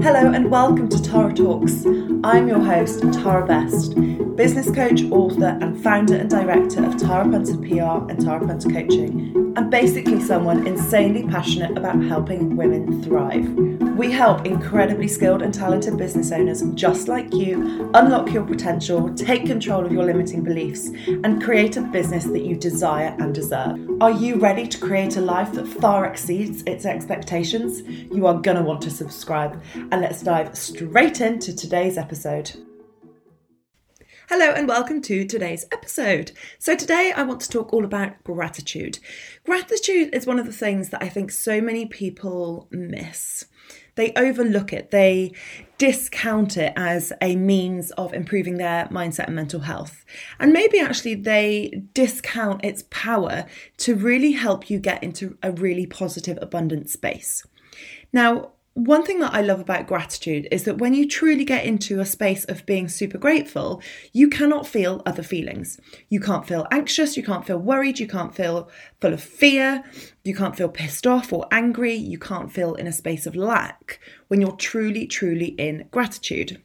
Hello and welcome to Tara Talks. I'm your host, Tara Best, business coach, author, and founder and director of Tara Punter PR and Tara Punter Coaching. I'm basically someone insanely passionate about helping women thrive. We help incredibly skilled and talented business owners just like you unlock your potential, take control of your limiting beliefs, and create a business that you desire and deserve. Are you ready to create a life that far exceeds its expectations? You are going to want to subscribe. And let's dive straight into today's episode. Hello and welcome to today's episode. So, today I want to talk all about gratitude. Gratitude is one of the things that I think so many people miss they overlook it, they discount it as a means of improving their mindset and mental health. And maybe actually they discount its power to really help you get into a really positive, abundant space. Now, one thing that I love about gratitude is that when you truly get into a space of being super grateful, you cannot feel other feelings. You can't feel anxious, you can't feel worried, you can't feel full of fear, you can't feel pissed off or angry, you can't feel in a space of lack when you're truly, truly in gratitude.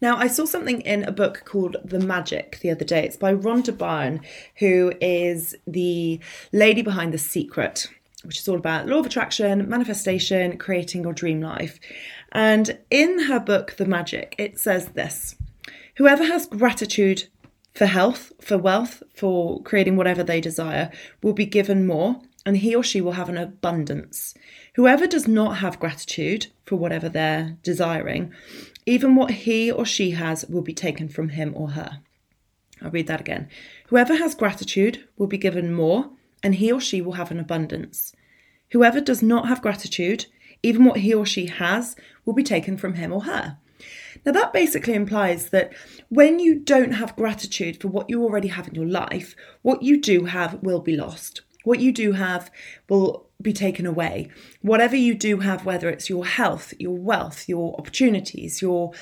Now, I saw something in a book called The Magic the other day. It's by Rhonda Byrne, who is the lady behind The Secret which is all about law of attraction, manifestation, creating your dream life. And in her book, The Magic, it says this Whoever has gratitude for health, for wealth, for creating whatever they desire, will be given more, and he or she will have an abundance. Whoever does not have gratitude for whatever they're desiring, even what he or she has will be taken from him or her. I'll read that again. Whoever has gratitude will be given more, and he or she will have an abundance. Whoever does not have gratitude, even what he or she has, will be taken from him or her. Now, that basically implies that when you don't have gratitude for what you already have in your life, what you do have will be lost. What you do have will be taken away. Whatever you do have, whether it's your health, your wealth, your opportunities, your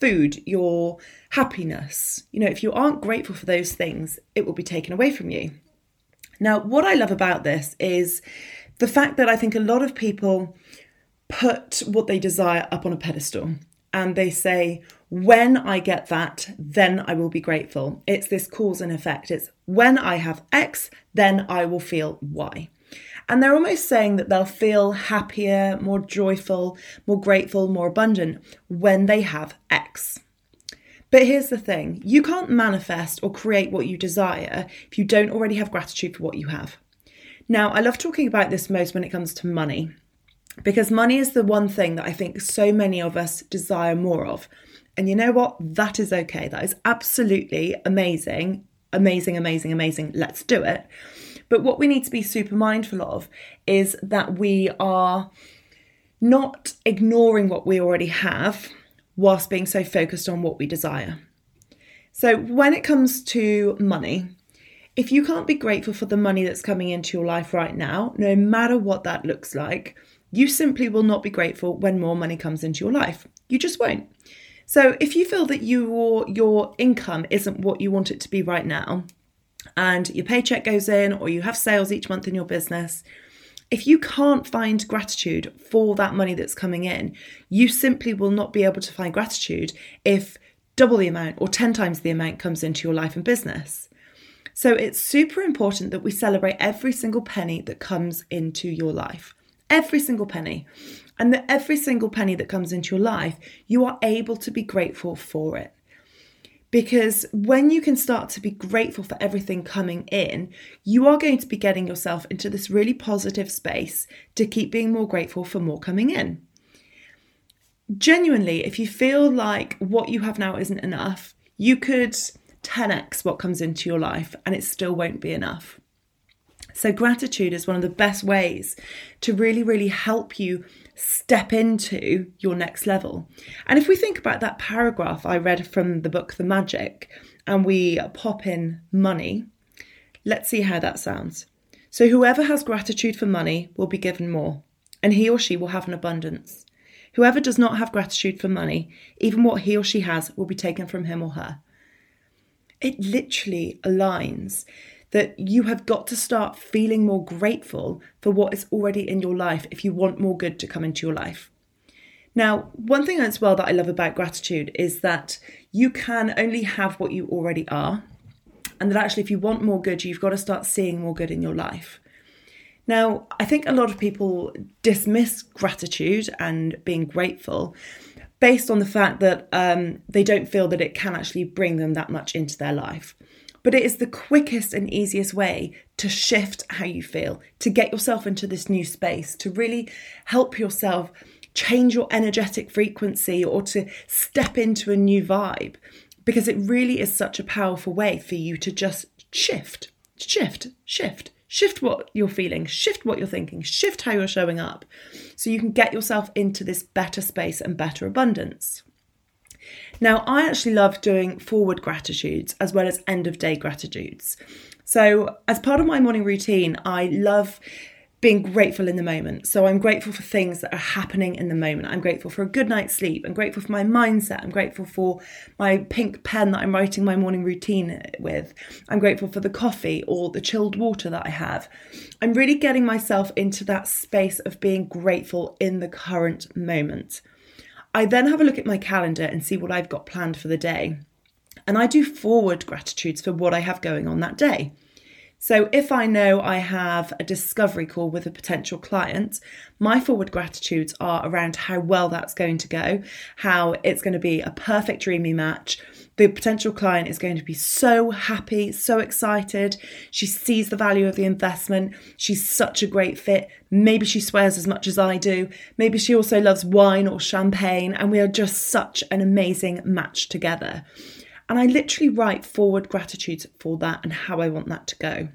food, your happiness, you know, if you aren't grateful for those things, it will be taken away from you. Now, what I love about this is the fact that I think a lot of people put what they desire up on a pedestal and they say, when I get that, then I will be grateful. It's this cause and effect. It's when I have X, then I will feel Y. And they're almost saying that they'll feel happier, more joyful, more grateful, more abundant when they have X. But here's the thing you can't manifest or create what you desire if you don't already have gratitude for what you have. Now, I love talking about this most when it comes to money, because money is the one thing that I think so many of us desire more of. And you know what? That is okay. That is absolutely amazing. Amazing, amazing, amazing. Let's do it. But what we need to be super mindful of is that we are not ignoring what we already have whilst being so focused on what we desire. So, when it comes to money, if you can't be grateful for the money that's coming into your life right now, no matter what that looks like, you simply will not be grateful when more money comes into your life. You just won't. So, if you feel that your your income isn't what you want it to be right now, and your paycheck goes in, or you have sales each month in your business, if you can't find gratitude for that money that's coming in, you simply will not be able to find gratitude if double the amount or 10 times the amount comes into your life and business. So it's super important that we celebrate every single penny that comes into your life. Every single penny. And that every single penny that comes into your life, you are able to be grateful for it. Because when you can start to be grateful for everything coming in, you are going to be getting yourself into this really positive space to keep being more grateful for more coming in. Genuinely, if you feel like what you have now isn't enough, you could 10x what comes into your life and it still won't be enough. So, gratitude is one of the best ways to really, really help you step into your next level. And if we think about that paragraph I read from the book The Magic and we pop in money, let's see how that sounds. So, whoever has gratitude for money will be given more, and he or she will have an abundance. Whoever does not have gratitude for money, even what he or she has will be taken from him or her. It literally aligns that you have got to start feeling more grateful for what is already in your life if you want more good to come into your life. Now, one thing as well that I love about gratitude is that you can only have what you already are, and that actually, if you want more good, you've got to start seeing more good in your life. Now, I think a lot of people dismiss gratitude and being grateful based on the fact that um, they don't feel that it can actually bring them that much into their life. But it is the quickest and easiest way to shift how you feel, to get yourself into this new space, to really help yourself change your energetic frequency or to step into a new vibe because it really is such a powerful way for you to just shift, shift, shift, shift what you're feeling, shift what you're thinking, shift how you're showing up so you can get yourself into this better space and better abundance. Now, I actually love doing forward gratitudes as well as end of day gratitudes. So, as part of my morning routine, I love being grateful in the moment. So I'm grateful for things that are happening in the moment. I'm grateful for a good night's sleep. I'm grateful for my mindset. I'm grateful for my pink pen that I'm writing my morning routine with. I'm grateful for the coffee or the chilled water that I have. I'm really getting myself into that space of being grateful in the current moment. I then have a look at my calendar and see what I've got planned for the day. And I do forward gratitudes for what I have going on that day. So, if I know I have a discovery call with a potential client, my forward gratitudes are around how well that's going to go, how it's going to be a perfect dreamy match. The potential client is going to be so happy, so excited. She sees the value of the investment. She's such a great fit. Maybe she swears as much as I do. Maybe she also loves wine or champagne, and we are just such an amazing match together. And I literally write forward gratitudes for that and how I want that to go.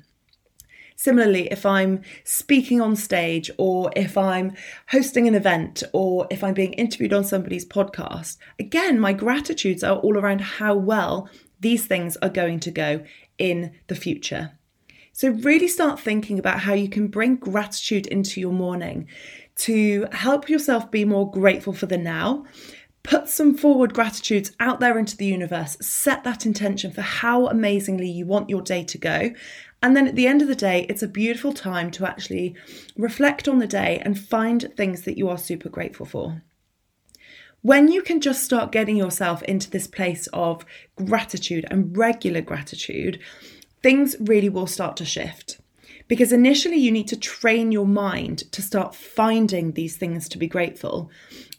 Similarly, if I'm speaking on stage or if I'm hosting an event or if I'm being interviewed on somebody's podcast, again, my gratitudes are all around how well these things are going to go in the future. So, really start thinking about how you can bring gratitude into your morning to help yourself be more grateful for the now Put some forward gratitudes out there into the universe. Set that intention for how amazingly you want your day to go. And then at the end of the day, it's a beautiful time to actually reflect on the day and find things that you are super grateful for. When you can just start getting yourself into this place of gratitude and regular gratitude, things really will start to shift. Because initially, you need to train your mind to start finding these things to be grateful.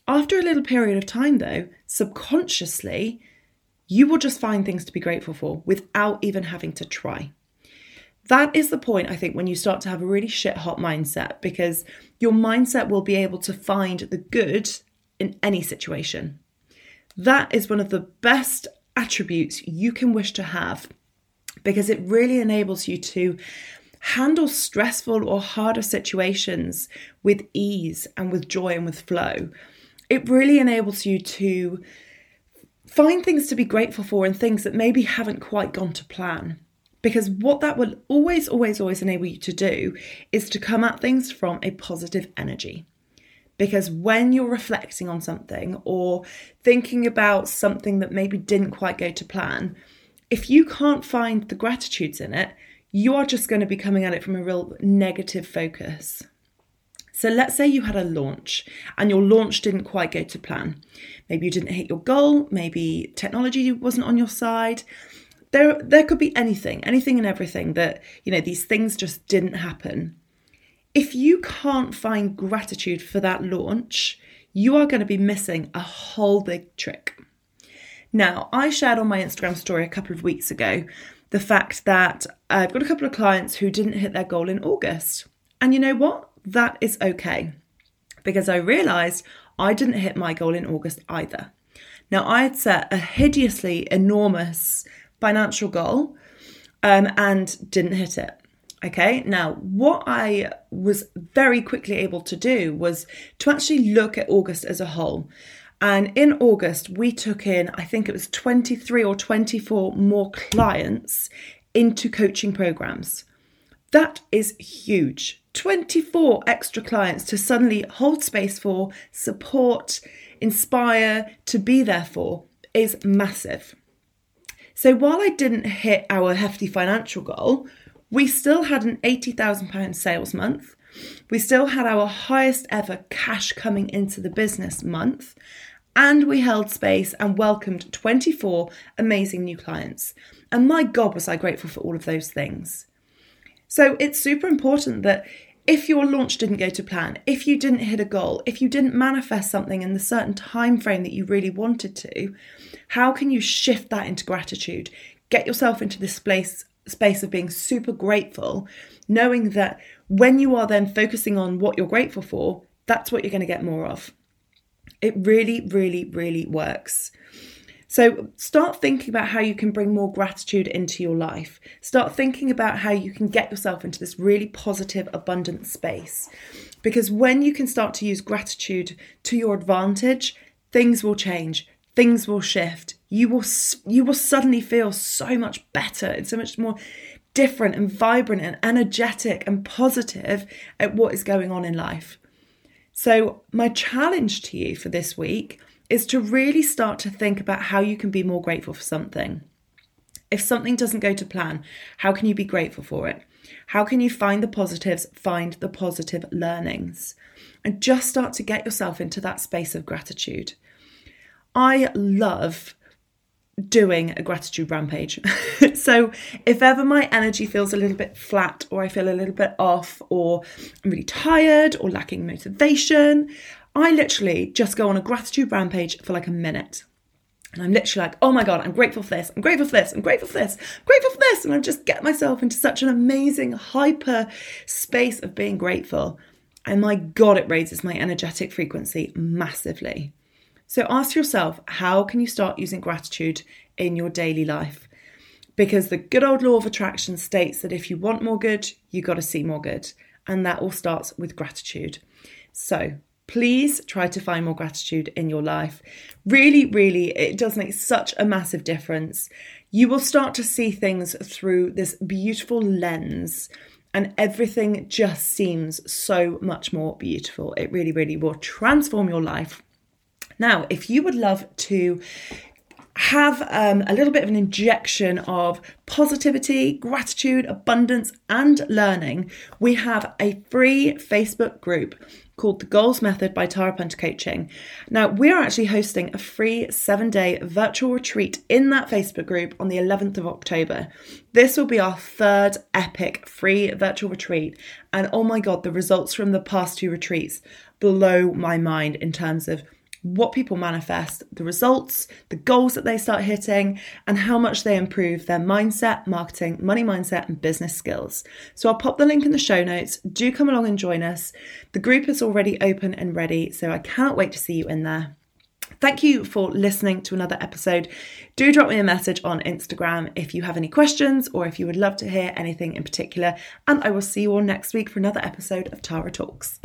After a little period of time, though, subconsciously, you will just find things to be grateful for without even having to try. That is the point, I think, when you start to have a really shit hot mindset because your mindset will be able to find the good in any situation. That is one of the best attributes you can wish to have because it really enables you to handle stressful or harder situations with ease and with joy and with flow it really enables you to find things to be grateful for and things that maybe haven't quite gone to plan. Because what that will always, always, always enable you to do is to come at things from a positive energy. Because when you're reflecting on something or thinking about something that maybe didn't quite go to plan, if you can't find the gratitudes in it, you are just going to be coming at it from a real negative focus. So let's say you had a launch and your launch didn't quite go to plan. Maybe you didn't hit your goal, maybe technology wasn't on your side. There there could be anything, anything and everything that, you know, these things just didn't happen. If you can't find gratitude for that launch, you are going to be missing a whole big trick. Now, I shared on my Instagram story a couple of weeks ago the fact that I've got a couple of clients who didn't hit their goal in August. And you know what? That is okay because I realised I didn't hit my goal in August either. Now, I had set a hideously enormous financial goal um, and didn't hit it. Okay, now what I was very quickly able to do was to actually look at August as a whole. And in August, we took in, I think it was 23 or 24 more clients into coaching programs. That is huge. 24 extra clients to suddenly hold space for, support, inspire, to be there for is massive. So while I didn't hit our hefty financial goal, we still had an £80,000 sales month. We still had our highest ever cash coming into the business month. And we held space and welcomed 24 amazing new clients. And my God, was I grateful for all of those things. So it's super important that if your launch didn't go to plan, if you didn't hit a goal, if you didn't manifest something in the certain time frame that you really wanted to, how can you shift that into gratitude? Get yourself into this place space of being super grateful, knowing that when you are then focusing on what you're grateful for, that's what you're going to get more of. It really, really, really works. So start thinking about how you can bring more gratitude into your life. Start thinking about how you can get yourself into this really positive, abundant space. Because when you can start to use gratitude to your advantage, things will change, things will shift. You will you will suddenly feel so much better and so much more different and vibrant and energetic and positive at what is going on in life. So, my challenge to you for this week is to really start to think about how you can be more grateful for something. If something doesn't go to plan, how can you be grateful for it? How can you find the positives, find the positive learnings, and just start to get yourself into that space of gratitude? I love doing a gratitude rampage. so, if ever my energy feels a little bit flat, or I feel a little bit off, or I'm really tired, or lacking motivation, I literally just go on a gratitude rampage for like a minute. And I'm literally like, oh my God, I'm grateful for this. I'm grateful for this. I'm grateful for this. I'm grateful for this. And I just get myself into such an amazing, hyper space of being grateful. And my God, it raises my energetic frequency massively. So ask yourself, how can you start using gratitude in your daily life? Because the good old law of attraction states that if you want more good, you got to see more good. And that all starts with gratitude. So please try to find more gratitude in your life. Really, really, it does make such a massive difference. You will start to see things through this beautiful lens, and everything just seems so much more beautiful. It really, really will transform your life. Now, if you would love to have um, a little bit of an injection of positivity, gratitude, abundance, and learning, we have a free Facebook group called The Goals Method by Tara Punter Coaching. Now, we're actually hosting a free seven day virtual retreat in that Facebook group on the 11th of October. This will be our third epic free virtual retreat. And oh my God, the results from the past two retreats blow my mind in terms of what people manifest, the results, the goals that they start hitting, and how much they improve their mindset, marketing, money mindset, and business skills. So I'll pop the link in the show notes. Do come along and join us. The group is already open and ready, so I cannot wait to see you in there. Thank you for listening to another episode. Do drop me a message on Instagram if you have any questions or if you would love to hear anything in particular. And I will see you all next week for another episode of Tara Talks.